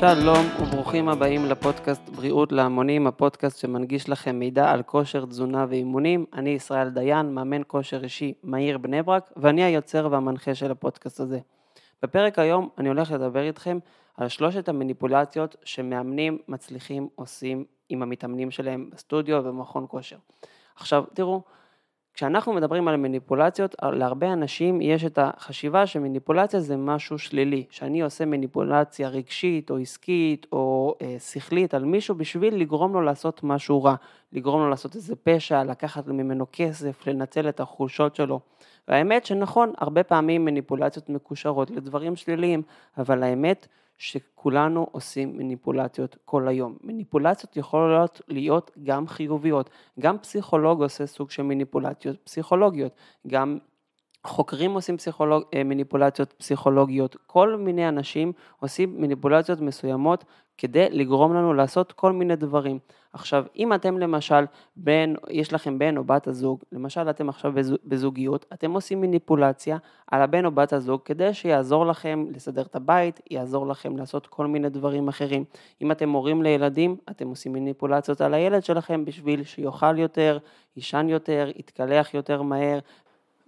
שלום וברוכים הבאים לפודקאסט בריאות להמונים, הפודקאסט שמנגיש לכם מידע על כושר, תזונה ואימונים. אני ישראל דיין, מאמן כושר אישי מהיר בני ברק, ואני היוצר והמנחה של הפודקאסט הזה. בפרק היום אני הולך לדבר איתכם על שלושת המניפולציות שמאמנים מצליחים עושים עם המתאמנים שלהם בסטודיו ובמכון כושר. עכשיו תראו, כשאנחנו מדברים על מניפולציות, להרבה אנשים יש את החשיבה שמניפולציה זה משהו שלילי, שאני עושה מניפולציה רגשית או עסקית או אה, שכלית על מישהו בשביל לגרום לו לעשות משהו רע, לגרום לו לעשות איזה פשע, לקחת ממנו כסף, לנצל את החולשות שלו. והאמת שנכון, הרבה פעמים מניפולציות מקושרות לדברים שליליים, אבל האמת שכולנו עושים מניפולציות כל היום. מניפולציות יכולות להיות גם חיוביות, גם פסיכולוג עושה סוג של מניפולציות פסיכולוגיות, גם חוקרים עושים פסיכולוג, אה, מניפולציות פסיכולוגיות, כל מיני אנשים עושים מניפולציות מסוימות כדי לגרום לנו לעשות כל מיני דברים. עכשיו, אם אתם למשל בן, יש לכם בן או בת הזוג, למשל אתם עכשיו בזוגיות, אתם עושים מניפולציה על הבן או בת הזוג כדי שיעזור לכם לסדר את הבית, יעזור לכם לעשות כל מיני דברים אחרים. אם אתם הורים לילדים, אתם עושים מניפולציות על הילד שלכם בשביל שיאכל יותר, יישן יותר, יתקלח יותר מהר,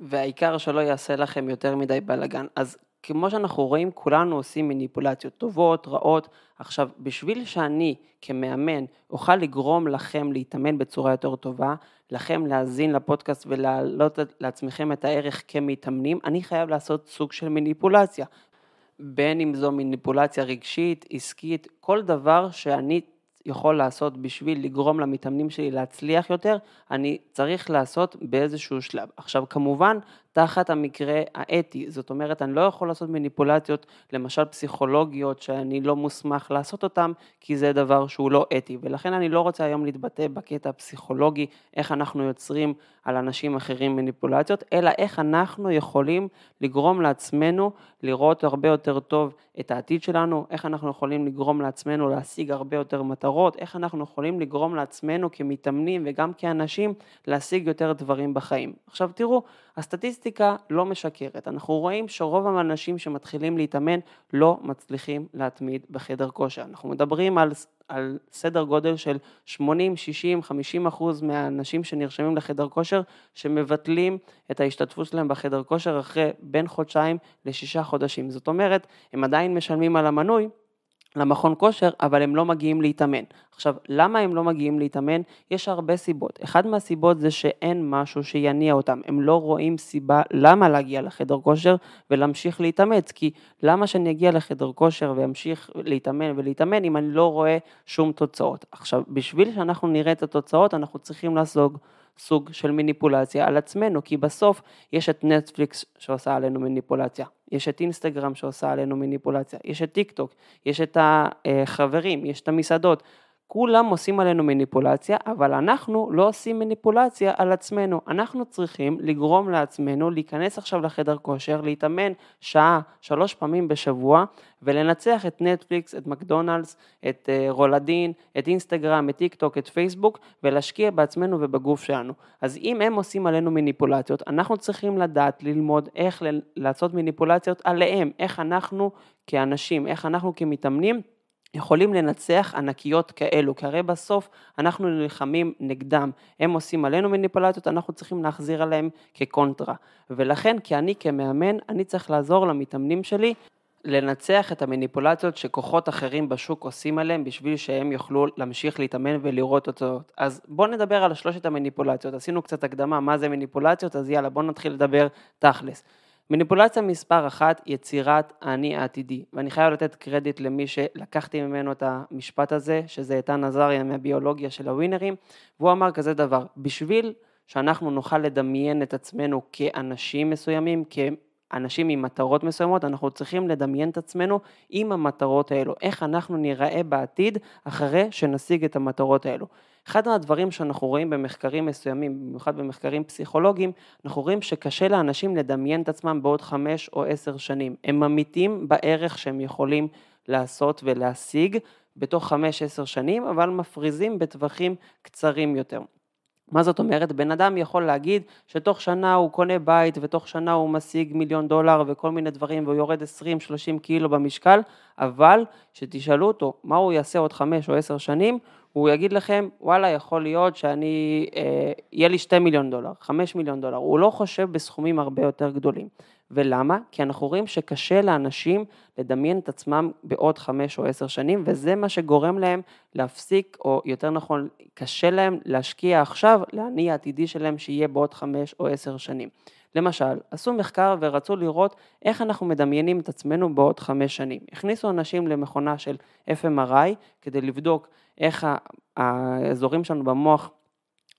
והעיקר שלא יעשה לכם יותר מדי בלאגן. אז כמו שאנחנו רואים, כולנו עושים מניפולציות טובות, רעות. עכשיו, בשביל שאני כמאמן אוכל לגרום לכם להתאמן בצורה יותר טובה, לכם להאזין לפודקאסט ולהעלות לעצמכם את הערך כמתאמנים, אני חייב לעשות סוג של מניפולציה. בין אם זו מניפולציה רגשית, עסקית, כל דבר שאני יכול לעשות בשביל לגרום למתאמנים שלי להצליח יותר, אני צריך לעשות באיזשהו שלב. עכשיו כמובן, תחת המקרה האתי, זאת אומרת, אני לא יכול לעשות מניפולציות, למשל פסיכולוגיות, שאני לא מוסמך לעשות אותן, כי זה דבר שהוא לא אתי, ולכן אני לא רוצה היום להתבטא בקטע הפסיכולוגי, איך אנחנו יוצרים על אנשים אחרים מניפולציות, אלא איך אנחנו יכולים לגרום לעצמנו לראות הרבה יותר טוב את העתיד שלנו, איך אנחנו יכולים לגרום לעצמנו להשיג הרבה יותר מטרות, איך אנחנו יכולים לגרום לעצמנו כמתאמנים וגם כאנשים להשיג יותר דברים בחיים. עכשיו תראו, הסטטיסטיקה לא משקרת, אנחנו רואים שרוב האנשים שמתחילים להתאמן לא מצליחים להתמיד בחדר כושר. אנחנו מדברים על, על סדר גודל של 80, 60, 50 אחוז מהאנשים שנרשמים לחדר כושר שמבטלים את ההשתתפות שלהם בחדר כושר אחרי בין חודשיים לשישה חודשים. זאת אומרת, הם עדיין משלמים על המנוי, למכון כושר, אבל הם לא מגיעים להתאמן. עכשיו, למה הם לא מגיעים להתאמן? יש הרבה סיבות. אחד מהסיבות זה שאין משהו שיניע אותם. הם לא רואים סיבה למה להגיע לחדר כושר ולהמשיך להתאמץ, כי למה שאני אגיע לחדר כושר ואמשיך להתאמן ולהתאמן אם אני לא רואה שום תוצאות? עכשיו, בשביל שאנחנו נראה את התוצאות, אנחנו צריכים לעסוק סוג של מניפולציה על עצמנו, כי בסוף יש את נטפליקס שעושה עלינו מניפולציה, יש את אינסטגרם שעושה עלינו מניפולציה, יש את טיק טוק, יש את החברים, יש את המסעדות, כולם עושים עלינו מניפולציה, אבל אנחנו לא עושים מניפולציה על עצמנו. אנחנו צריכים לגרום לעצמנו להיכנס עכשיו לחדר כושר, להתאמן שעה, שלוש פעמים בשבוע, ולנצח את נטפליקס, את מקדונלדס, את אה, רולדין, את אינסטגרם, את טיק טוק, את פייסבוק, ולהשקיע בעצמנו ובגוף שלנו. אז אם הם עושים עלינו מניפולציות, אנחנו צריכים לדעת, ללמוד איך לעשות מניפולציות עליהם, איך אנחנו כאנשים, איך אנחנו כמתאמנים, יכולים לנצח ענקיות כאלו, כי הרי בסוף אנחנו נלחמים נגדם, הם עושים עלינו מניפולציות, אנחנו צריכים להחזיר עליהם כקונטרה. ולכן, כי אני כמאמן, אני צריך לעזור למתאמנים שלי לנצח את המניפולציות שכוחות אחרים בשוק עושים עליהם בשביל שהם יוכלו להמשיך להתאמן ולראות תוצאות. אז בואו נדבר על שלושת המניפולציות, עשינו קצת הקדמה מה זה מניפולציות, אז יאללה בואו נתחיל לדבר תכלס. מניפולציה מספר אחת, יצירת האני העתידי, ואני חייב לתת קרדיט למי שלקחתי ממנו את המשפט הזה, שזה איתן עזריה מהביולוגיה של הווינרים, והוא אמר כזה דבר, בשביל שאנחנו נוכל לדמיין את עצמנו כאנשים מסוימים, כאנשים עם מטרות מסוימות, אנחנו צריכים לדמיין את עצמנו עם המטרות האלו, איך אנחנו ניראה בעתיד אחרי שנשיג את המטרות האלו. אחד מהדברים שאנחנו רואים במחקרים מסוימים, במיוחד במחקרים פסיכולוגיים, אנחנו רואים שקשה לאנשים לדמיין את עצמם בעוד חמש או עשר שנים. הם ממיתים בערך שהם יכולים לעשות ולהשיג בתוך חמש עשר שנים, אבל מפריזים בטווחים קצרים יותר. מה זאת אומרת? בן אדם יכול להגיד שתוך שנה הוא קונה בית ותוך שנה הוא משיג מיליון דולר וכל מיני דברים והוא יורד 20-30 קילו במשקל, אבל כשתשאלו אותו מה הוא יעשה עוד חמש או עשר שנים, הוא יגיד לכם, וואלה, יכול להיות שאני, אה, יהיה לי שתי מיליון דולר, חמש מיליון דולר. הוא לא חושב בסכומים הרבה יותר גדולים. ולמה? כי אנחנו רואים שקשה לאנשים לדמיין את עצמם בעוד חמש או עשר שנים, וזה מה שגורם להם להפסיק, או יותר נכון, קשה להם להשקיע עכשיו לאני העתידי שלהם שיהיה בעוד חמש או עשר שנים. למשל, עשו מחקר ורצו לראות איך אנחנו מדמיינים את עצמנו בעוד חמש שנים. הכניסו אנשים למכונה של FMRI כדי לבדוק איך האזורים שלנו במוח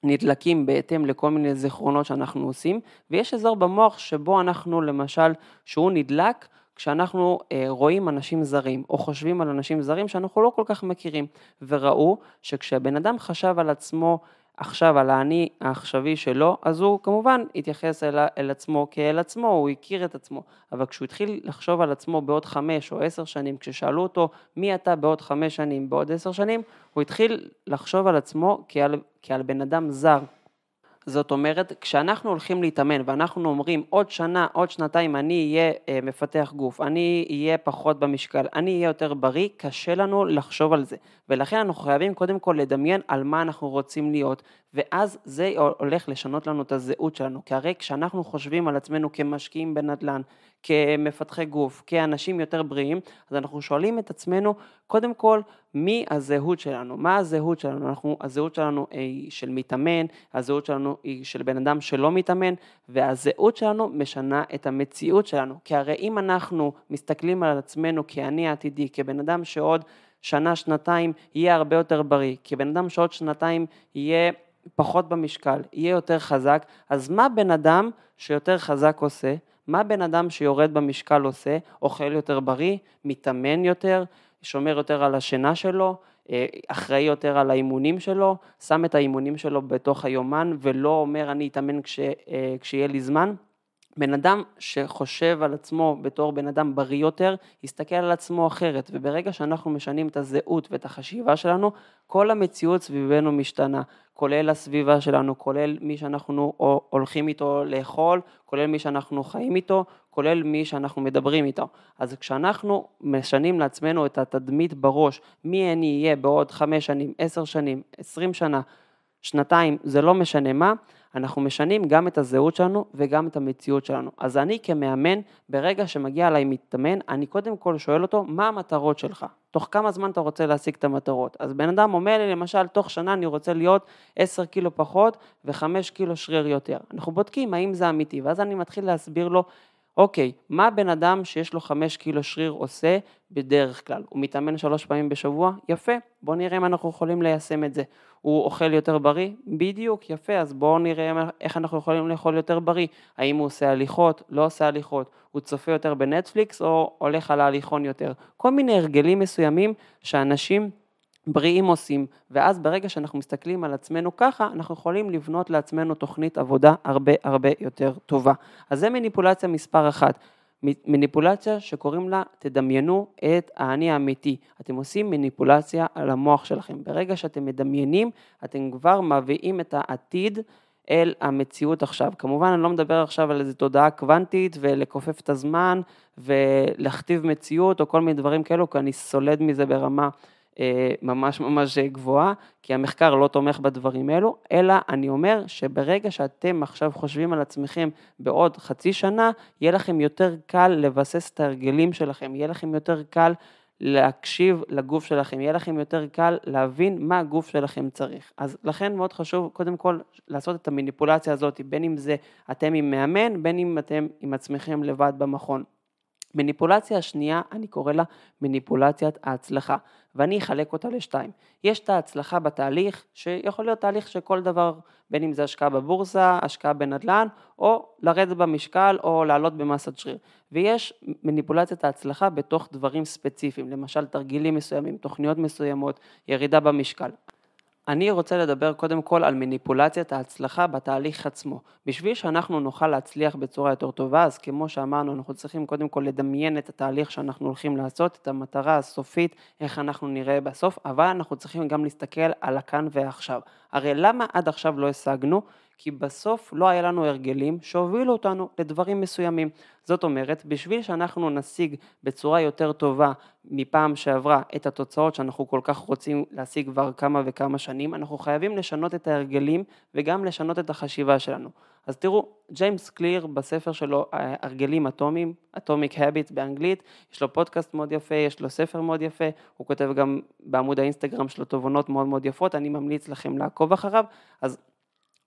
נדלקים בהתאם לכל מיני זיכרונות שאנחנו עושים, ויש אזור במוח שבו אנחנו למשל, שהוא נדלק כשאנחנו אה, רואים אנשים זרים, או חושבים על אנשים זרים שאנחנו לא כל כך מכירים, וראו שכשהבן אדם חשב על עצמו עכשיו על האני העכשווי שלו, אז הוא כמובן התייחס אל, אל עצמו כאל עצמו, הוא הכיר את עצמו, אבל כשהוא התחיל לחשוב על עצמו בעוד חמש או עשר שנים, כששאלו אותו מי אתה בעוד חמש שנים, בעוד עשר שנים, הוא התחיל לחשוב על עצמו כעל, כעל בן אדם זר, זאת אומרת, כשאנחנו הולכים להתאמן ואנחנו אומרים עוד שנה, עוד שנתיים אני אהיה אה, מפתח גוף, אני אהיה פחות במשקל, אני אהיה יותר בריא, קשה לנו לחשוב על זה. ולכן אנחנו חייבים קודם כל לדמיין על מה אנחנו רוצים להיות, ואז זה הולך לשנות לנו את הזהות שלנו. כי הרי כשאנחנו חושבים על עצמנו כמשקיעים בנדל"ן, כמפתחי גוף, כאנשים יותר בריאים, אז אנחנו שואלים את עצמנו, קודם כל, מי הזהות שלנו? מה הזהות שלנו? אנחנו, הזהות שלנו היא של מתאמן, הזהות שלנו היא של בן אדם שלא מתאמן, והזהות שלנו משנה את המציאות שלנו. כי הרי אם אנחנו מסתכלים על עצמנו כאני העתידי, כבן אדם שעוד שנה, שנתיים יהיה הרבה יותר בריא, כבן אדם שעוד שנתיים יהיה פחות במשקל, יהיה יותר חזק, אז מה בן אדם שיותר חזק עושה? מה בן אדם שיורד במשקל עושה? אוכל יותר בריא, מתאמן יותר, שומר יותר על השינה שלו, אה, אחראי יותר על האימונים שלו, שם את האימונים שלו בתוך היומן ולא אומר אני אתאמן כש, אה, כשיהיה לי זמן. בן אדם שחושב על עצמו בתור בן אדם בריא יותר, יסתכל על עצמו אחרת, וברגע שאנחנו משנים את הזהות ואת החשיבה שלנו, כל המציאות סביבנו משתנה, כולל הסביבה שלנו, כולל מי שאנחנו הולכים איתו לאכול, כולל מי שאנחנו חיים איתו, כולל מי שאנחנו מדברים איתו. אז כשאנחנו משנים לעצמנו את התדמית בראש, מי אני אהיה בעוד חמש שנים, עשר שנים, עשרים שנה, שנתיים, זה לא משנה מה, אנחנו משנים גם את הזהות שלנו וגם את המציאות שלנו. אז אני כמאמן, ברגע שמגיע אליי מתאמן, אני קודם כל שואל אותו, מה המטרות שלך? תוך כמה זמן אתה רוצה להשיג את המטרות? אז בן אדם אומר לי, למשל, תוך שנה אני רוצה להיות 10 קילו פחות ו-5 קילו שריר יותר. אנחנו בודקים האם זה אמיתי, ואז אני מתחיל להסביר לו אוקיי, מה בן אדם שיש לו חמש קילו שריר עושה בדרך כלל? הוא מתאמן שלוש פעמים בשבוע? יפה, בואו נראה אם אנחנו יכולים ליישם את זה. הוא אוכל יותר בריא? בדיוק, יפה, אז בואו נראה איך אנחנו יכולים לאכול יותר בריא. האם הוא עושה הליכות? לא עושה הליכות. הוא צופה יותר בנטפליקס או הולך על ההליכון יותר? כל מיני הרגלים מסוימים שאנשים... בריאים עושים, ואז ברגע שאנחנו מסתכלים על עצמנו ככה, אנחנו יכולים לבנות לעצמנו תוכנית עבודה הרבה הרבה יותר טובה. אז זה מניפולציה מספר אחת. מניפולציה שקוראים לה תדמיינו את האני האמיתי. אתם עושים מניפולציה על המוח שלכם. ברגע שאתם מדמיינים, אתם כבר מביאים את העתיד אל המציאות עכשיו. כמובן אני לא מדבר עכשיו על איזו תודעה קוונטית ולכופף את הזמן ולהכתיב מציאות או כל מיני דברים כאלו, כי אני סולד מזה ברמה ממש ממש גבוהה, כי המחקר לא תומך בדברים אלו, אלא אני אומר שברגע שאתם עכשיו חושבים על עצמכם בעוד חצי שנה, יהיה לכם יותר קל לבסס את ההרגלים שלכם, יהיה לכם יותר קל להקשיב לגוף שלכם, יהיה לכם יותר קל להבין מה הגוף שלכם צריך. אז לכן מאוד חשוב קודם כל לעשות את המניפולציה הזאת, בין אם זה אתם עם מאמן, בין אם אתם עם עצמכם לבד במכון. מניפולציה השנייה, אני קורא לה מניפולציית ההצלחה, ואני אחלק אותה לשתיים. יש את ההצלחה בתהליך, שיכול להיות תהליך שכל דבר, בין אם זה השקעה בבורסה, השקעה בנדל"ן, או לרדת במשקל, או לעלות במסת שריר. ויש מניפולציית ההצלחה בתוך דברים ספציפיים, למשל תרגילים מסוימים, תוכניות מסוימות, ירידה במשקל. אני רוצה לדבר קודם כל על מניפולציית ההצלחה בתהליך עצמו. בשביל שאנחנו נוכל להצליח בצורה יותר טובה, אז כמו שאמרנו, אנחנו צריכים קודם כל לדמיין את התהליך שאנחנו הולכים לעשות, את המטרה הסופית, איך אנחנו נראה בסוף, אבל אנחנו צריכים גם להסתכל על הכאן ועכשיו. הרי למה עד עכשיו לא השגנו? כי בסוף לא היה לנו הרגלים שהובילו אותנו לדברים מסוימים. זאת אומרת, בשביל שאנחנו נשיג בצורה יותר טובה מפעם שעברה את התוצאות שאנחנו כל כך רוצים להשיג כבר כמה וכמה שנים, אנחנו חייבים לשנות את ההרגלים וגם לשנות את החשיבה שלנו. אז תראו, ג'יימס קליר בספר שלו, הרגלים אטומיים, אטומיק הביט באנגלית, יש לו פודקאסט מאוד יפה, יש לו ספר מאוד יפה, הוא כותב גם בעמוד האינסטגרם שלו תובנות מאוד מאוד יפות, אני ממליץ לכם לעקוב אחריו, אז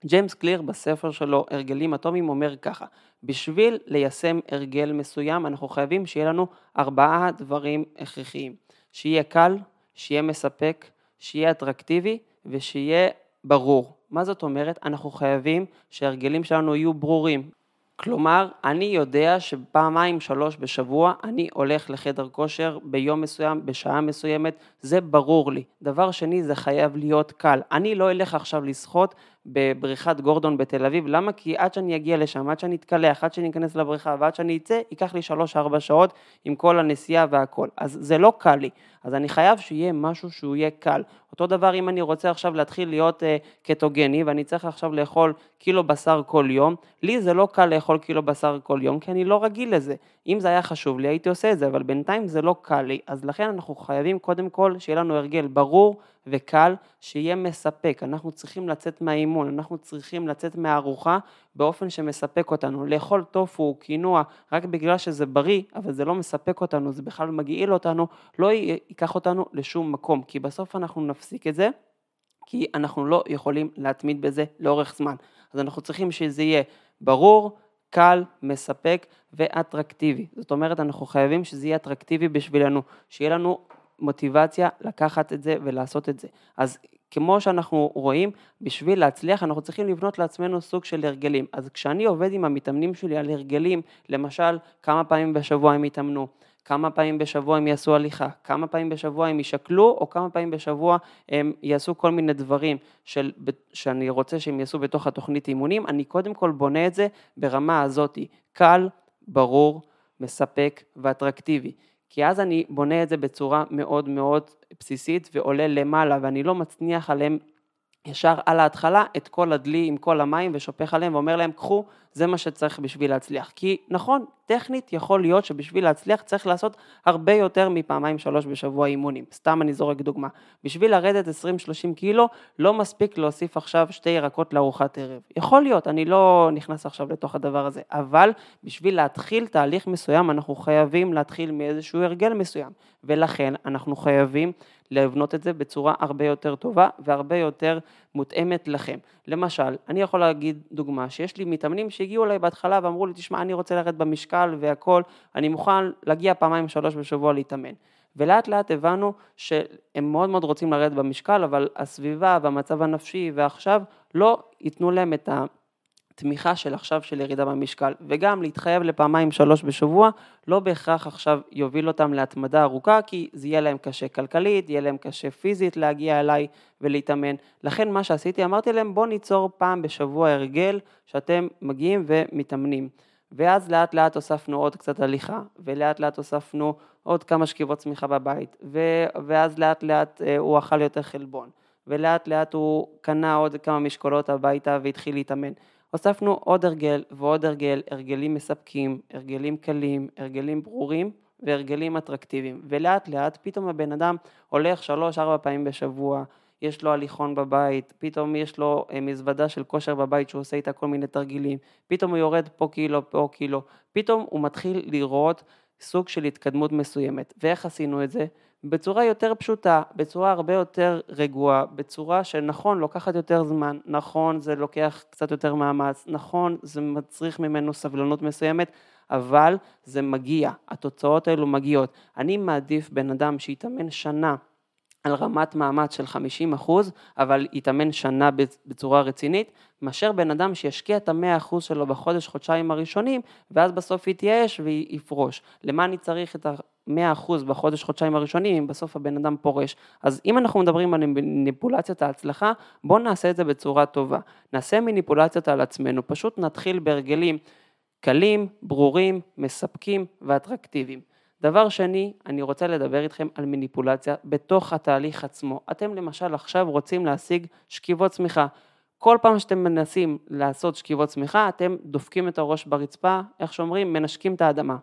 ג'יימס קליר בספר שלו הרגלים אטומיים אומר ככה, בשביל ליישם הרגל מסוים אנחנו חייבים שיהיה לנו ארבעה דברים הכרחיים, שיהיה קל, שיהיה מספק, שיהיה אטרקטיבי ושיהיה ברור. מה זאת אומרת? אנחנו חייבים שההרגלים שלנו יהיו ברורים. כלומר, אני יודע שפעמיים שלוש בשבוע אני הולך לחדר כושר ביום מסוים, בשעה מסוימת, זה ברור לי. דבר שני, זה חייב להיות קל. אני לא אלך עכשיו לשחות בבריכת גורדון בתל אביב, למה? כי עד שאני אגיע לשם, עד שאני אתקלח, עד שאני אכנס לבריכה ועד שאני אצא, ייקח לי שלוש-ארבע שעות עם כל הנסיעה והכל. אז זה לא קל לי. אז אני חייב שיהיה משהו שהוא יהיה קל. אותו דבר אם אני רוצה עכשיו להתחיל להיות uh, קטוגני ואני צריך עכשיו לאכול קילו בשר כל יום, לי זה לא קל לאכול קילו בשר כל יום כי אני לא רגיל לזה. אם זה היה חשוב לי הייתי עושה את זה, אבל בינתיים זה לא קל לי, אז לכן אנחנו חייבים קודם כל שיהיה לנו הרגל ברור וקל, שיהיה מספק. אנחנו צריכים לצאת מהאימון, אנחנו צריכים לצאת מהארוחה באופן שמספק אותנו. לאכול טופו, קינוע, רק בגלל שזה בריא, אבל זה לא מספק אותנו, זה בכלל מגעיל אותנו, לא ייקח אותנו לשום מקום, כי בסוף אנחנו נפסיק את זה. כי אנחנו לא יכולים להתמיד בזה לאורך זמן. אז אנחנו צריכים שזה יהיה ברור, קל, מספק ואטרקטיבי. זאת אומרת, אנחנו חייבים שזה יהיה אטרקטיבי בשבילנו, שיהיה לנו מוטיבציה לקחת את זה ולעשות את זה. אז כמו שאנחנו רואים, בשביל להצליח אנחנו צריכים לבנות לעצמנו סוג של הרגלים. אז כשאני עובד עם המתאמנים שלי על הרגלים, למשל כמה פעמים בשבוע הם יתאמנו, כמה פעמים בשבוע הם יעשו הליכה, כמה פעמים בשבוע הם ישקלו, או כמה פעמים בשבוע הם יעשו כל מיני דברים של, שאני רוצה שהם יעשו בתוך התוכנית אימונים, אני קודם כל בונה את זה ברמה הזאתי, קל, ברור, מספק ואטרקטיבי. כי אז אני בונה את זה בצורה מאוד מאוד בסיסית ועולה למעלה ואני לא מצניח עליהם ישר על ההתחלה את כל הדלי עם כל המים ושופך עליהם ואומר להם קחו זה מה שצריך בשביל להצליח. כי נכון, טכנית יכול להיות שבשביל להצליח צריך לעשות הרבה יותר מפעמיים שלוש בשבוע אימונים. סתם אני זורק דוגמה. בשביל לרדת 20-30 קילו לא מספיק להוסיף עכשיו שתי ירקות לארוחת ערב. יכול להיות, אני לא נכנס עכשיו לתוך הדבר הזה, אבל בשביל להתחיל תהליך מסוים אנחנו חייבים להתחיל מאיזשהו הרגל מסוים. ולכן אנחנו חייבים לבנות את זה בצורה הרבה יותר טובה והרבה יותר מותאמת לכם. למשל, אני יכול להגיד דוגמה שיש לי מתאמנים שהגיעו אליי בהתחלה ואמרו לי, תשמע, אני רוצה לרדת במשקל והכל, אני מוכן להגיע פעמיים שלוש בשבוע להתאמן. ולאט לאט הבנו שהם מאוד מאוד רוצים לרדת במשקל, אבל הסביבה והמצב הנפשי ועכשיו לא ייתנו להם את ה... תמיכה של עכשיו של ירידה במשקל, וגם להתחייב לפעמיים שלוש בשבוע, לא בהכרח עכשיו יוביל אותם להתמדה ארוכה, כי זה יהיה להם קשה כלכלית, יהיה להם קשה פיזית להגיע אליי ולהתאמן. לכן מה שעשיתי, אמרתי להם בואו ניצור פעם בשבוע הרגל שאתם מגיעים ומתאמנים. ואז לאט לאט הוספנו עוד קצת הליכה, ולאט לאט הוספנו עוד כמה שכיבות צמיחה בבית, ו- ואז לאט לאט אה, הוא אכל יותר חלבון, ולאט לאט הוא קנה עוד כמה משקולות הביתה והתחיל להתאמן. הוספנו עוד הרגל ועוד הרגל, הרגלים מספקים, הרגלים קלים, הרגלים ברורים והרגלים אטרקטיביים. ולאט לאט פתאום הבן אדם הולך שלוש-ארבע פעמים בשבוע, יש לו הליכון בבית, פתאום יש לו אה, מזוודה של כושר בבית שהוא עושה איתה כל מיני תרגילים, פתאום הוא יורד פה קילו, פה קילו, פתאום הוא מתחיל לראות סוג של התקדמות מסוימת. ואיך עשינו את זה? בצורה יותר פשוטה, בצורה הרבה יותר רגועה, בצורה שנכון לוקחת יותר זמן, נכון זה לוקח קצת יותר מאמץ, נכון זה מצריך ממנו סבלנות מסוימת, אבל זה מגיע, התוצאות האלו מגיעות. אני מעדיף בן אדם שיתאמן שנה על רמת מאמץ של 50 אחוז, אבל יתאמן שנה בצורה רצינית, מאשר בן אדם שישקיע את המאה אחוז שלו בחודש, חודשיים הראשונים, ואז בסוף יתייאש ויפרוש. למה אני צריך את המאה אחוז בחודש, חודשיים הראשונים, אם בסוף הבן אדם פורש? אז אם אנחנו מדברים על מניפולציית ההצלחה, בואו נעשה את זה בצורה טובה. נעשה מניפולציות על עצמנו, פשוט נתחיל בהרגלים קלים, ברורים, מספקים ואטרקטיביים. דבר שני, אני רוצה לדבר איתכם על מניפולציה בתוך התהליך עצמו. אתם למשל עכשיו רוצים להשיג שכיבות צמיחה. כל פעם שאתם מנסים לעשות שכיבות צמיחה, אתם דופקים את הראש ברצפה, איך שאומרים, מנשקים את האדמה.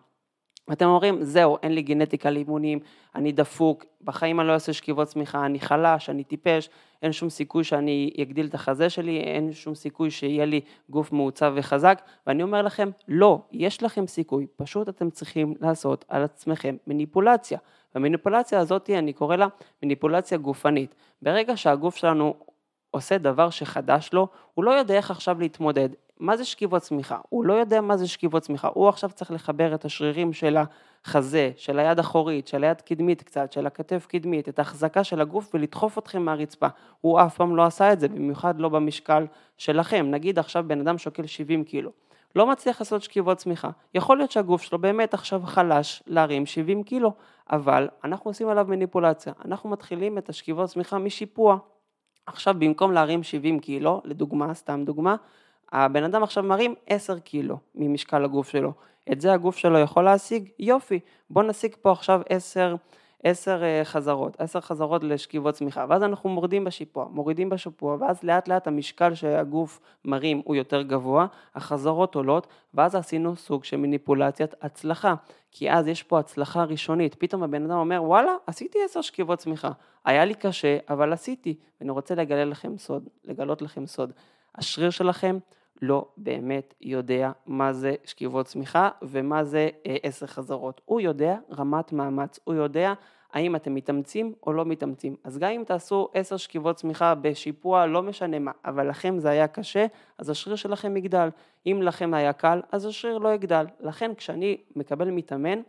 אתם אומרים, זהו, אין לי גנטיקה לאימונים, אני דפוק, בחיים אני לא אעשה שכיבות צמיחה, אני חלש, אני טיפש, אין שום סיכוי שאני אגדיל את החזה שלי, אין שום סיכוי שיהיה לי גוף מעוצב וחזק, ואני אומר לכם, לא, יש לכם סיכוי, פשוט אתם צריכים לעשות על עצמכם מניפולציה. והמניפולציה הזאת, אני קורא לה מניפולציה גופנית. ברגע שהגוף שלנו עושה דבר שחדש לו, הוא לא יודע איך עכשיו להתמודד. מה זה שכיבות צמיחה? הוא לא יודע מה זה שכיבות צמיחה, הוא עכשיו צריך לחבר את השרירים של החזה, של היד אחורית, של היד קדמית קצת, של הכתף קדמית, את ההחזקה של הגוף ולדחוף אתכם מהרצפה. הוא אף פעם לא עשה את זה, במיוחד לא במשקל שלכם. נגיד עכשיו בן אדם שוקל 70 קילו. לא מצליח לעשות שכיבות צמיחה. יכול להיות שהגוף שלו באמת עכשיו חלש להרים 70 קילו, אבל אנחנו עושים עליו מניפולציה. אנחנו מתחילים את השכיבות צמיחה משיפוע. עכשיו במקום להרים 70 קילו, לדוגמה, סתם דוגמה, הבן אדם עכשיו מרים 10 קילו ממשקל הגוף שלו. את זה הגוף שלו יכול להשיג? יופי. בוא נשיג פה עכשיו 10, 10 חזרות, 10 חזרות לשכיבות צמיחה, ואז אנחנו מורדים בשיפוע, מורידים בשיפוע, ואז לאט לאט המשקל שהגוף מרים הוא יותר גבוה, החזרות עולות, ואז עשינו סוג של מניפולציית הצלחה, כי אז יש פה הצלחה ראשונית, פתאום הבן אדם אומר וואלה, עשיתי 10 שכיבות צמיחה, היה לי קשה, אבל עשיתי, ואני רוצה לגלות לכם סוד, לגלות לכם סוד. השריר שלכם לא באמת יודע מה זה שכיבות צמיחה ומה זה אה, עשר חזרות. הוא יודע רמת מאמץ, הוא יודע האם אתם מתאמצים או לא מתאמצים. אז גם אם תעשו עשר שכיבות צמיחה בשיפוע, לא משנה מה, אבל לכם זה היה קשה, אז השריר שלכם יגדל. אם לכם היה קל, אז השריר לא יגדל. לכן כשאני מקבל מתאמן,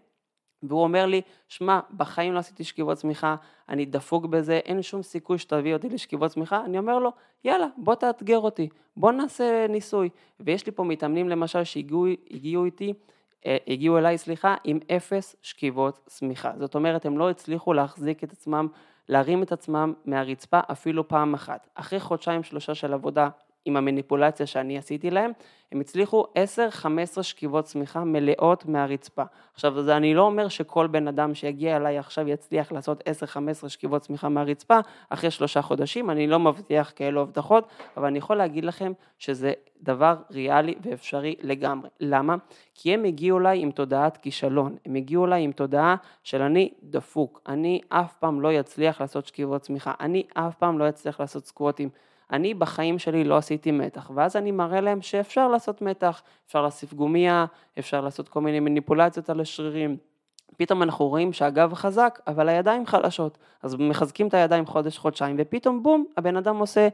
והוא אומר לי, שמע, בחיים לא עשיתי שכיבות צמיחה, אני דפוק בזה, אין שום סיכוי שתביא אותי לשכיבות צמיחה, אני אומר לו, יאללה, בוא תאתגר אותי, בוא נעשה ניסוי. ויש לי פה מתאמנים למשל שהגיעו איתי, אה, הגיעו אליי, סליחה, עם אפס שכיבות צמיחה. זאת אומרת, הם לא הצליחו להחזיק את עצמם, להרים את עצמם מהרצפה אפילו פעם אחת. אחרי חודשיים שלושה של עבודה עם המניפולציה שאני עשיתי להם, הם הצליחו 10-15 שכיבות צמיחה מלאות מהרצפה. עכשיו, זה אני לא אומר שכל בן אדם שיגיע אליי עכשיו יצליח לעשות 10-15 שכיבות צמיחה מהרצפה אחרי שלושה חודשים, אני לא מבטיח כאלו הבטחות, אבל אני יכול להגיד לכם שזה דבר ריאלי ואפשרי לגמרי. למה? כי הם הגיעו אליי עם תודעת כישלון, הם הגיעו אליי עם תודעה של אני דפוק, אני אף פעם לא אצליח לעשות שכיבות צמיחה, אני אף פעם לא אצליח לעשות סקווטים. אני בחיים שלי לא עשיתי מתח, ואז אני מראה להם שאפשר לעשות מתח, אפשר להוסיף גומיה, אפשר לעשות כל מיני מניפולציות על השרירים. פתאום אנחנו רואים שהגב חזק, אבל הידיים חלשות. אז מחזקים את הידיים חודש, חודשיים, ופתאום בום, הבן אדם עושה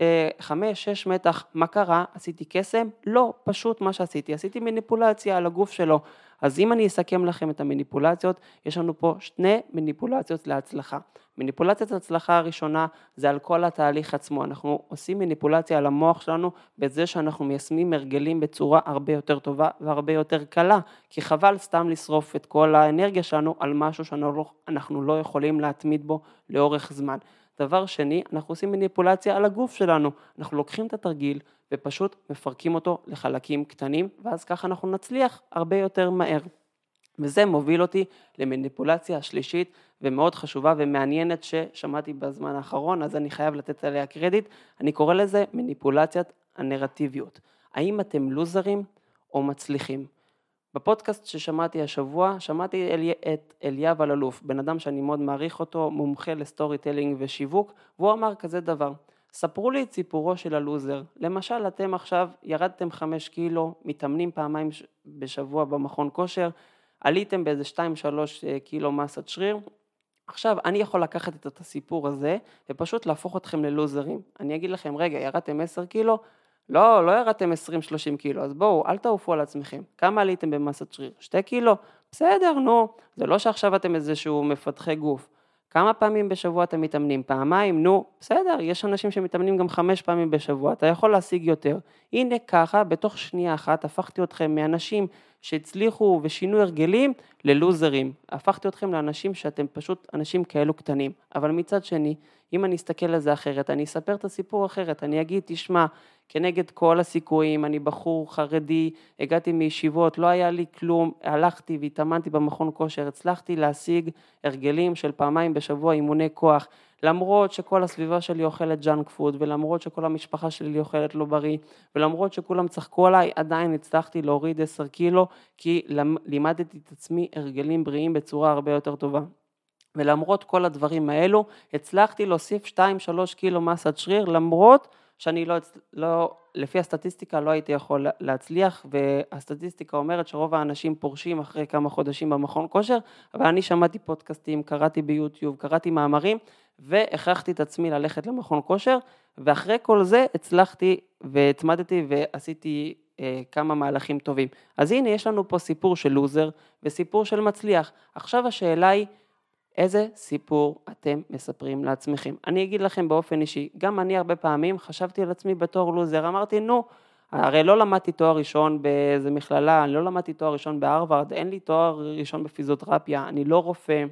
אה, חמש, שש מתח. מה קרה? עשיתי קסם? לא, פשוט מה שעשיתי. עשיתי מניפולציה על הגוף שלו. אז אם אני אסכם לכם את המניפולציות, יש לנו פה שני מניפולציות להצלחה. מניפולציית הצלחה הראשונה זה על כל התהליך עצמו, אנחנו עושים מניפולציה על המוח שלנו בזה שאנחנו מיישמים הרגלים בצורה הרבה יותר טובה והרבה יותר קלה, כי חבל סתם לשרוף את כל האנרגיה שלנו על משהו שאנחנו לא יכולים להתמיד בו לאורך זמן. דבר שני, אנחנו עושים מניפולציה על הגוף שלנו, אנחנו לוקחים את התרגיל ופשוט מפרקים אותו לחלקים קטנים, ואז ככה אנחנו נצליח הרבה יותר מהר. וזה מוביל אותי למניפולציה השלישית ומאוד חשובה ומעניינת ששמעתי בזמן האחרון, אז אני חייב לתת עליה קרדיט, אני קורא לזה מניפולציית הנרטיביות. האם אתם לוזרים או מצליחים? בפודקאסט ששמעתי השבוע, שמעתי אל, את אליאב אלאלוף, בן אדם שאני מאוד מעריך אותו, מומחה ל storytelling ושיווק, והוא אמר כזה דבר, ספרו לי את סיפורו של הלוזר. למשל, אתם עכשיו ירדתם חמש קילו, מתאמנים פעמיים בשבוע במכון כושר, עליתם באיזה 2-3 אה, קילו מסת שריר, עכשיו, אני יכול לקחת את הסיפור הזה ופשוט להפוך אתכם ללוזרים. אני אגיד לכם, רגע, ירדתם 10 קילו? לא, לא ירדתם 20-30 קילו, אז בואו, אל תעופו על עצמכם. כמה עליתם במסת שריר? 2 קילו? בסדר, נו. זה לא שעכשיו אתם איזשהו מפתחי גוף. כמה פעמים בשבוע אתם מתאמנים? פעמיים? נו, בסדר, יש אנשים שמתאמנים גם חמש פעמים בשבוע, אתה יכול להשיג יותר. הנה ככה, בתוך שנייה אחת הפכתי אתכם מאנשים שהצליחו ושינו הרגלים ללוזרים. הפכתי אתכם לאנשים שאתם פשוט אנשים כאלו קטנים. אבל מצד שני, אם אני אסתכל על זה אחרת, אני אספר את הסיפור אחרת, אני אגיד, תשמע, כנגד כל הסיכויים, אני בחור חרדי, הגעתי מישיבות, לא היה לי כלום, הלכתי והתאמנתי במכון כושר, הצלחתי להשיג הרגלים של פעמיים בשבוע אימוני כוח, למרות שכל הסביבה שלי אוכלת ג'אנק פוד, ולמרות שכל המשפחה שלי אוכלת לא בריא, ולמרות שכולם צחקו עליי, עדיין הצלחתי להוריד 10 קילו, כי לימדתי את עצמי הרגלים בריאים בצורה הרבה יותר טובה. ולמרות כל הדברים האלו, הצלחתי להוסיף 2-3 קילו מסת שריר, למרות שאני לא, לא, לפי הסטטיסטיקה לא הייתי יכול להצליח, והסטטיסטיקה אומרת שרוב האנשים פורשים אחרי כמה חודשים במכון כושר, אבל אני שמעתי פודקאסטים, קראתי ביוטיוב, קראתי מאמרים, והכרחתי את עצמי ללכת למכון כושר, ואחרי כל זה הצלחתי והצמדתי ועשיתי אה, כמה מהלכים טובים. אז הנה, יש לנו פה סיפור של לוזר וסיפור של מצליח. עכשיו השאלה היא, איזה סיפור אתם מספרים לעצמכם. אני אגיד לכם באופן אישי, גם אני הרבה פעמים חשבתי על עצמי בתור לוזר, אמרתי נו, הרי לא למדתי תואר ראשון באיזה מכללה, אני לא למדתי תואר ראשון בהרווארד, אין לי תואר ראשון בפיזיותרפיה, אני לא רופא,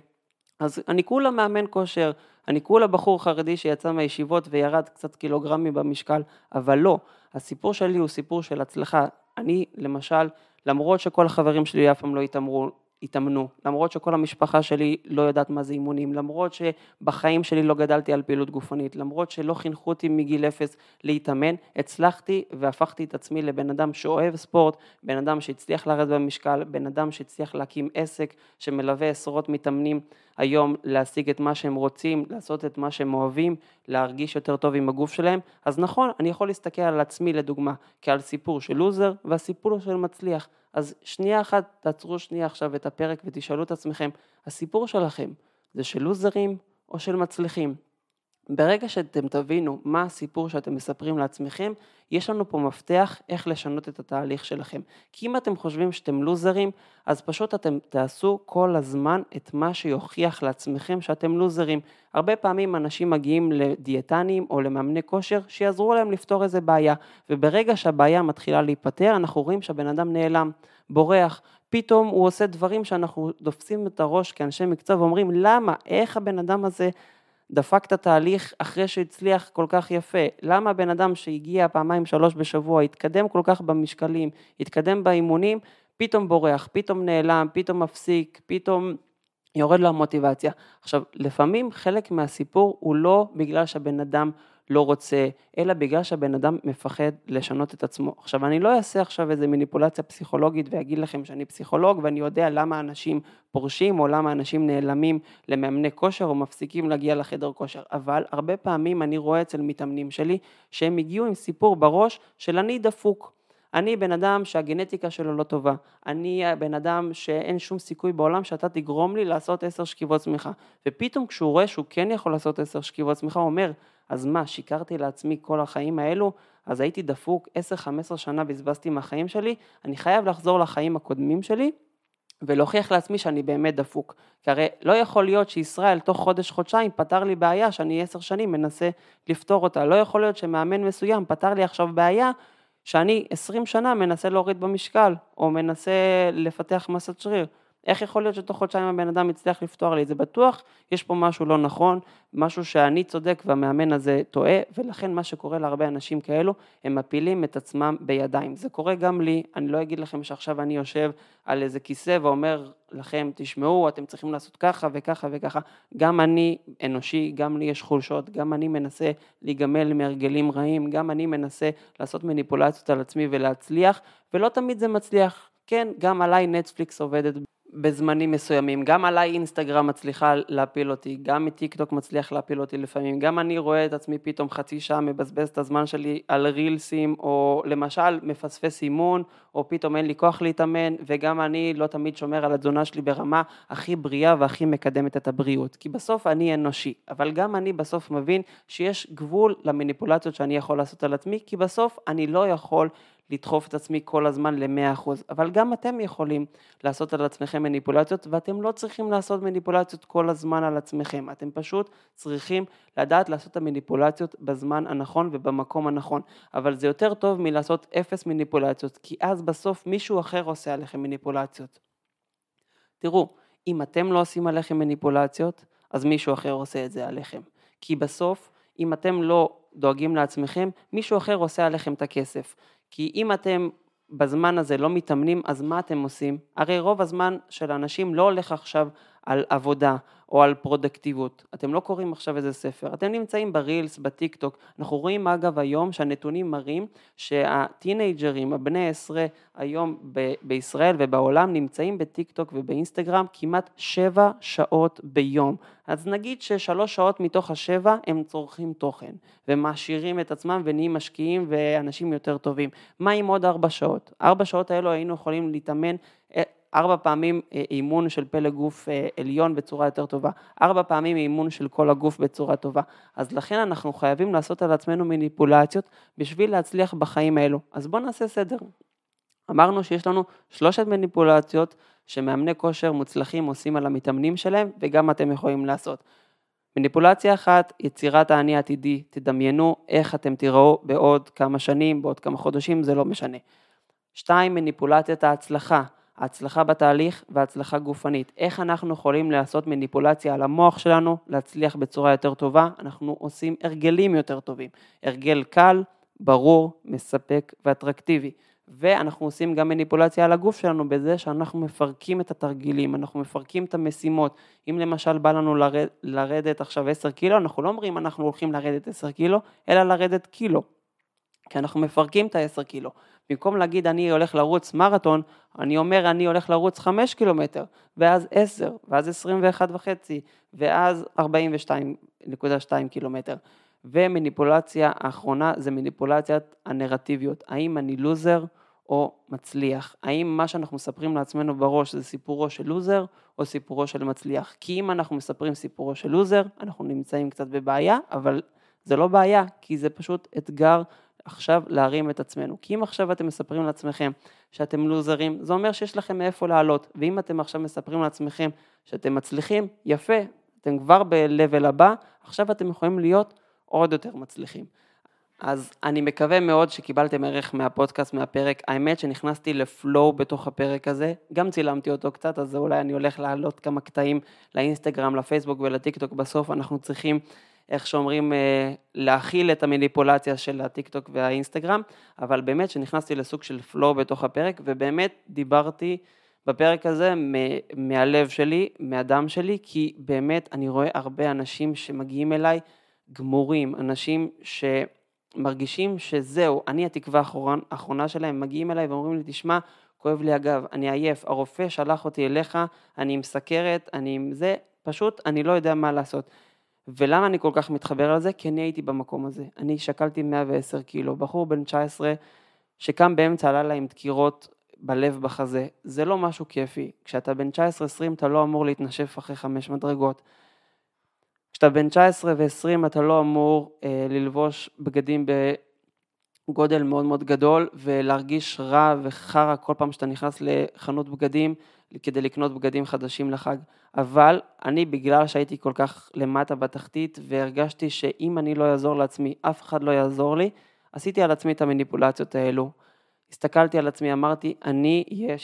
אז אני כולה מאמן כושר, אני כולה בחור חרדי שיצא מהישיבות וירד קצת קילוגרמים במשקל, אבל לא, הסיפור שלי הוא סיפור של הצלחה. אני למשל, למרות שכל החברים שלי אף פעם לא התעמרו, התאמנו, למרות שכל המשפחה שלי לא יודעת מה זה אימונים, למרות שבחיים שלי לא גדלתי על פעילות גופנית, למרות שלא חינכו אותי מגיל אפס להתאמן, הצלחתי והפכתי את עצמי לבן אדם שאוהב ספורט, בן אדם שהצליח לרדת במשקל, בן אדם שהצליח להקים עסק שמלווה עשרות מתאמנים היום להשיג את מה שהם רוצים, לעשות את מה שהם אוהבים, להרגיש יותר טוב עם הגוף שלהם, אז נכון, אני יכול להסתכל על עצמי לדוגמה כעל סיפור של לוזר והסיפור של מצליח. אז שנייה אחת, תעצרו שנייה עכשיו את הפרק ותשאלו את עצמכם, הסיפור שלכם זה של לוזרים או של מצליחים? ברגע שאתם תבינו מה הסיפור שאתם מספרים לעצמכם, יש לנו פה מפתח איך לשנות את התהליך שלכם. כי אם אתם חושבים שאתם לוזרים, אז פשוט אתם תעשו כל הזמן את מה שיוכיח לעצמכם שאתם לוזרים. הרבה פעמים אנשים מגיעים לדיאטנים או למאמני כושר שיעזרו להם לפתור איזה בעיה, וברגע שהבעיה מתחילה להיפתר, אנחנו רואים שהבן אדם נעלם, בורח, פתאום הוא עושה דברים שאנחנו תופסים את הראש כאנשי מקצוע ואומרים למה, איך הבן אדם הזה דפק את התהליך אחרי שהצליח כל כך יפה. למה בן אדם שהגיע פעמיים שלוש בשבוע, התקדם כל כך במשקלים, התקדם באימונים, פתאום בורח, פתאום נעלם, פתאום מפסיק, פתאום יורד לו המוטיבציה. עכשיו, לפעמים חלק מהסיפור הוא לא בגלל שהבן אדם לא רוצה, אלא בגלל שהבן אדם מפחד לשנות את עצמו. עכשיו, אני לא אעשה עכשיו איזה מניפולציה פסיכולוגית ואגיד לכם שאני פסיכולוג ואני יודע למה אנשים פורשים או למה אנשים נעלמים למאמני כושר או מפסיקים להגיע לחדר כושר, אבל הרבה פעמים אני רואה אצל מתאמנים שלי שהם הגיעו עם סיפור בראש של אני דפוק. אני בן אדם שהגנטיקה שלו לא טובה, אני בן אדם שאין שום סיכוי בעולם שאתה תגרום לי לעשות עשר שכיבות צמיחה, ופתאום כשהוא רואה שהוא כן יכול לעשות עשר שכיבות צמיחה, הוא אומר, אז מה, שיקרתי לעצמי כל החיים האלו, אז הייתי דפוק 10-15 שנה בזבזתי מהחיים שלי, אני חייב לחזור לחיים הקודמים שלי ולהוכיח לעצמי שאני באמת דפוק. כי הרי לא יכול להיות שישראל תוך חודש-חודשיים פתר לי בעיה שאני עשר שנים מנסה לפתור אותה. לא יכול להיות שמאמן מסוים פתר לי עכשיו בעיה שאני עשרים שנה מנסה להוריד במשקל, או מנסה לפתח מסת שריר. איך יכול להיות שתוך חודשיים הבן אדם יצליח לפתור לי את זה? בטוח יש פה משהו לא נכון, משהו שאני צודק והמאמן הזה טועה, ולכן מה שקורה להרבה אנשים כאלו, הם מפילים את עצמם בידיים. זה קורה גם לי, אני לא אגיד לכם שעכשיו אני יושב על איזה כיסא ואומר לכם, תשמעו, אתם צריכים לעשות ככה וככה וככה. גם אני אנושי, גם לי יש חולשות, גם אני מנסה להיגמל מהרגלים רעים, גם אני מנסה לעשות מניפולציות על עצמי ולהצליח, ולא תמיד זה מצליח. כן, גם עליי נטפליקס עובדת בזמנים מסוימים. גם עליי אינסטגרם מצליחה להפיל אותי, גם מטיקטוק מצליח להפיל אותי לפעמים. גם אני רואה את עצמי פתאום חצי שעה מבזבז את הזמן שלי על רילסים, או למשל מפספס אימון, או פתאום אין לי כוח להתאמן, וגם אני לא תמיד שומר על התזונה שלי ברמה הכי בריאה והכי מקדמת את הבריאות. כי בסוף אני אנושי, אבל גם אני בסוף מבין שיש גבול למניפולציות שאני יכול לעשות על עצמי, כי בסוף אני לא יכול לדחוף את עצמי כל הזמן ל-100%, אבל גם אתם יכולים לעשות על עצמכם מניפולציות, ואתם לא צריכים לעשות מניפולציות כל הזמן על עצמכם, אתם פשוט צריכים לדעת לעשות את המניפולציות בזמן הנכון ובמקום הנכון, אבל זה יותר טוב מלעשות אפס מניפולציות, כי אז בסוף מישהו אחר עושה עליכם מניפולציות. תראו, אם אתם לא עושים עליכם מניפולציות, אז מישהו אחר עושה את זה עליכם. כי בסוף, אם אתם לא דואגים לעצמכם, מישהו אחר עושה עליכם את הכסף. כי אם אתם בזמן הזה לא מתאמנים, אז מה אתם עושים? הרי רוב הזמן של האנשים לא הולך עכשיו על עבודה או על פרודקטיביות. אתם לא קוראים עכשיו איזה ספר, אתם נמצאים ברילס, בטיק טוק. אנחנו רואים אגב היום שהנתונים מראים שהטינג'רים, הבני עשרה היום ב- בישראל ובעולם נמצאים בטיק טוק ובאינסטגרם כמעט שבע שעות ביום. אז נגיד ששלוש שעות מתוך השבע הם צורכים תוכן ומעשירים את עצמם ונהיים משקיעים ואנשים יותר טובים. מה עם עוד ארבע שעות? ארבע שעות האלו היינו יכולים להתאמן ארבע פעמים אה, אימון של פלא גוף אה, עליון בצורה יותר טובה, ארבע פעמים אימון של כל הגוף בצורה טובה. אז לכן אנחנו חייבים לעשות על עצמנו מניפולציות בשביל להצליח בחיים האלו. אז בואו נעשה סדר. אמרנו שיש לנו שלושת מניפולציות שמאמני כושר מוצלחים עושים על המתאמנים שלהם וגם אתם יכולים לעשות. מניפולציה אחת, יצירת האני העתידי, תדמיינו איך אתם תיראו בעוד כמה שנים, בעוד כמה חודשים, זה לא משנה. שתיים, מניפולציית ההצלחה, ההצלחה בתהליך והצלחה גופנית. איך אנחנו יכולים לעשות מניפולציה על המוח שלנו, להצליח בצורה יותר טובה? אנחנו עושים הרגלים יותר טובים. הרגל קל, ברור, מספק ואטרקטיבי. ואנחנו עושים גם מניפולציה על הגוף שלנו בזה שאנחנו מפרקים את התרגילים, אנחנו מפרקים את המשימות. אם למשל בא לנו לרד, לרדת עכשיו 10 קילו, אנחנו לא אומרים אנחנו הולכים לרדת 10 קילו, אלא לרדת קילו. כי אנחנו מפרקים את ה-10 קילו. במקום להגיד אני הולך לרוץ מרתון, אני אומר אני הולך לרוץ 5 קילומטר, ואז 10, ואז 21 וחצי, ואז 42.2 קילומטר. ומניפולציה האחרונה זה מניפולציית הנרטיביות, האם אני לוזר או מצליח, האם מה שאנחנו מספרים לעצמנו בראש זה סיפורו של לוזר או סיפורו של מצליח, כי אם אנחנו מספרים סיפורו של לוזר, אנחנו נמצאים קצת בבעיה, אבל זה לא בעיה, כי זה פשוט אתגר עכשיו להרים את עצמנו. כי אם עכשיו אתם מספרים לעצמכם שאתם לוזרים, זה אומר שיש לכם מאיפה לעלות, ואם אתם עכשיו מספרים לעצמכם שאתם מצליחים, יפה, אתם כבר ב-level הבא, עכשיו אתם יכולים להיות עוד יותר מצליחים. אז אני מקווה מאוד שקיבלתם ערך מהפודקאסט, מהפרק. האמת שנכנסתי לפלואו בתוך הפרק הזה, גם צילמתי אותו קצת, אז אולי אני הולך להעלות כמה קטעים לאינסטגרם, לפייסבוק ולטיקטוק. בסוף אנחנו צריכים, איך שאומרים, אה, להכיל את המניפולציה של הטיקטוק והאינסטגרם, אבל באמת שנכנסתי לסוג של פלואו בתוך הפרק, ובאמת דיברתי בפרק הזה מהלב שלי, מהדם שלי, כי באמת אני רואה הרבה אנשים שמגיעים אליי, גמורים, אנשים שמרגישים שזהו, אני התקווה האחרונה שלהם, מגיעים אליי ואומרים לי, תשמע, כואב לי הגב, אני עייף, הרופא שלח אותי אליך, אני עם סכרת, אני עם זה, פשוט אני לא יודע מה לעשות. ולמה אני כל כך מתחבר על זה? כי אני הייתי במקום הזה. אני שקלתי 110 קילו, בחור בן 19 שקם באמצע הלילה עם דקירות בלב בחזה, זה לא משהו כיפי. כשאתה בן 19-20 אתה לא אמור להתנשף אחרי חמש מדרגות. כשאתה בן 19 ו-20 אתה לא אמור אה, ללבוש בגדים בגודל מאוד מאוד גדול ולהרגיש רע וחרא כל פעם שאתה נכנס לחנות בגדים כדי לקנות בגדים חדשים לחג. אבל אני בגלל שהייתי כל כך למטה בתחתית והרגשתי שאם אני לא אעזור לעצמי אף אחד לא יעזור לי, עשיתי על עצמי את המניפולציות האלו. הסתכלתי על עצמי, אמרתי, אני אהיה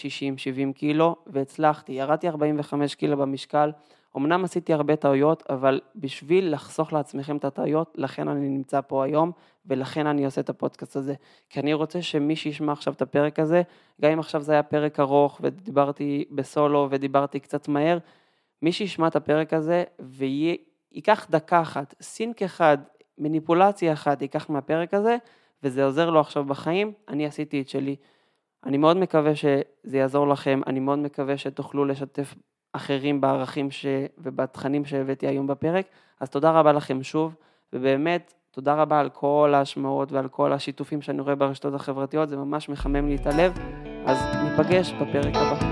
60-70 קילו, והצלחתי, ירדתי 45 קילו במשקל, אמנם עשיתי הרבה טעויות, אבל בשביל לחסוך לעצמכם את הטעויות, לכן אני נמצא פה היום, ולכן אני עושה את הפודקאסט הזה. כי אני רוצה שמי שישמע עכשיו את הפרק הזה, גם אם עכשיו זה היה פרק ארוך, ודיברתי בסולו, ודיברתי קצת מהר, מי שישמע את הפרק הזה, וייקח דקה אחת, סינק אחד, מניפולציה אחת, ייקח מהפרק הזה, וזה עוזר לו עכשיו בחיים, אני עשיתי את שלי. אני מאוד מקווה שזה יעזור לכם, אני מאוד מקווה שתוכלו לשתף אחרים בערכים ש... ובתכנים שהבאתי היום בפרק, אז תודה רבה לכם שוב, ובאמת תודה רבה על כל ההשמעות ועל כל השיתופים שאני רואה ברשתות החברתיות, זה ממש מחמם לי את הלב, אז ניפגש בפרק הבא.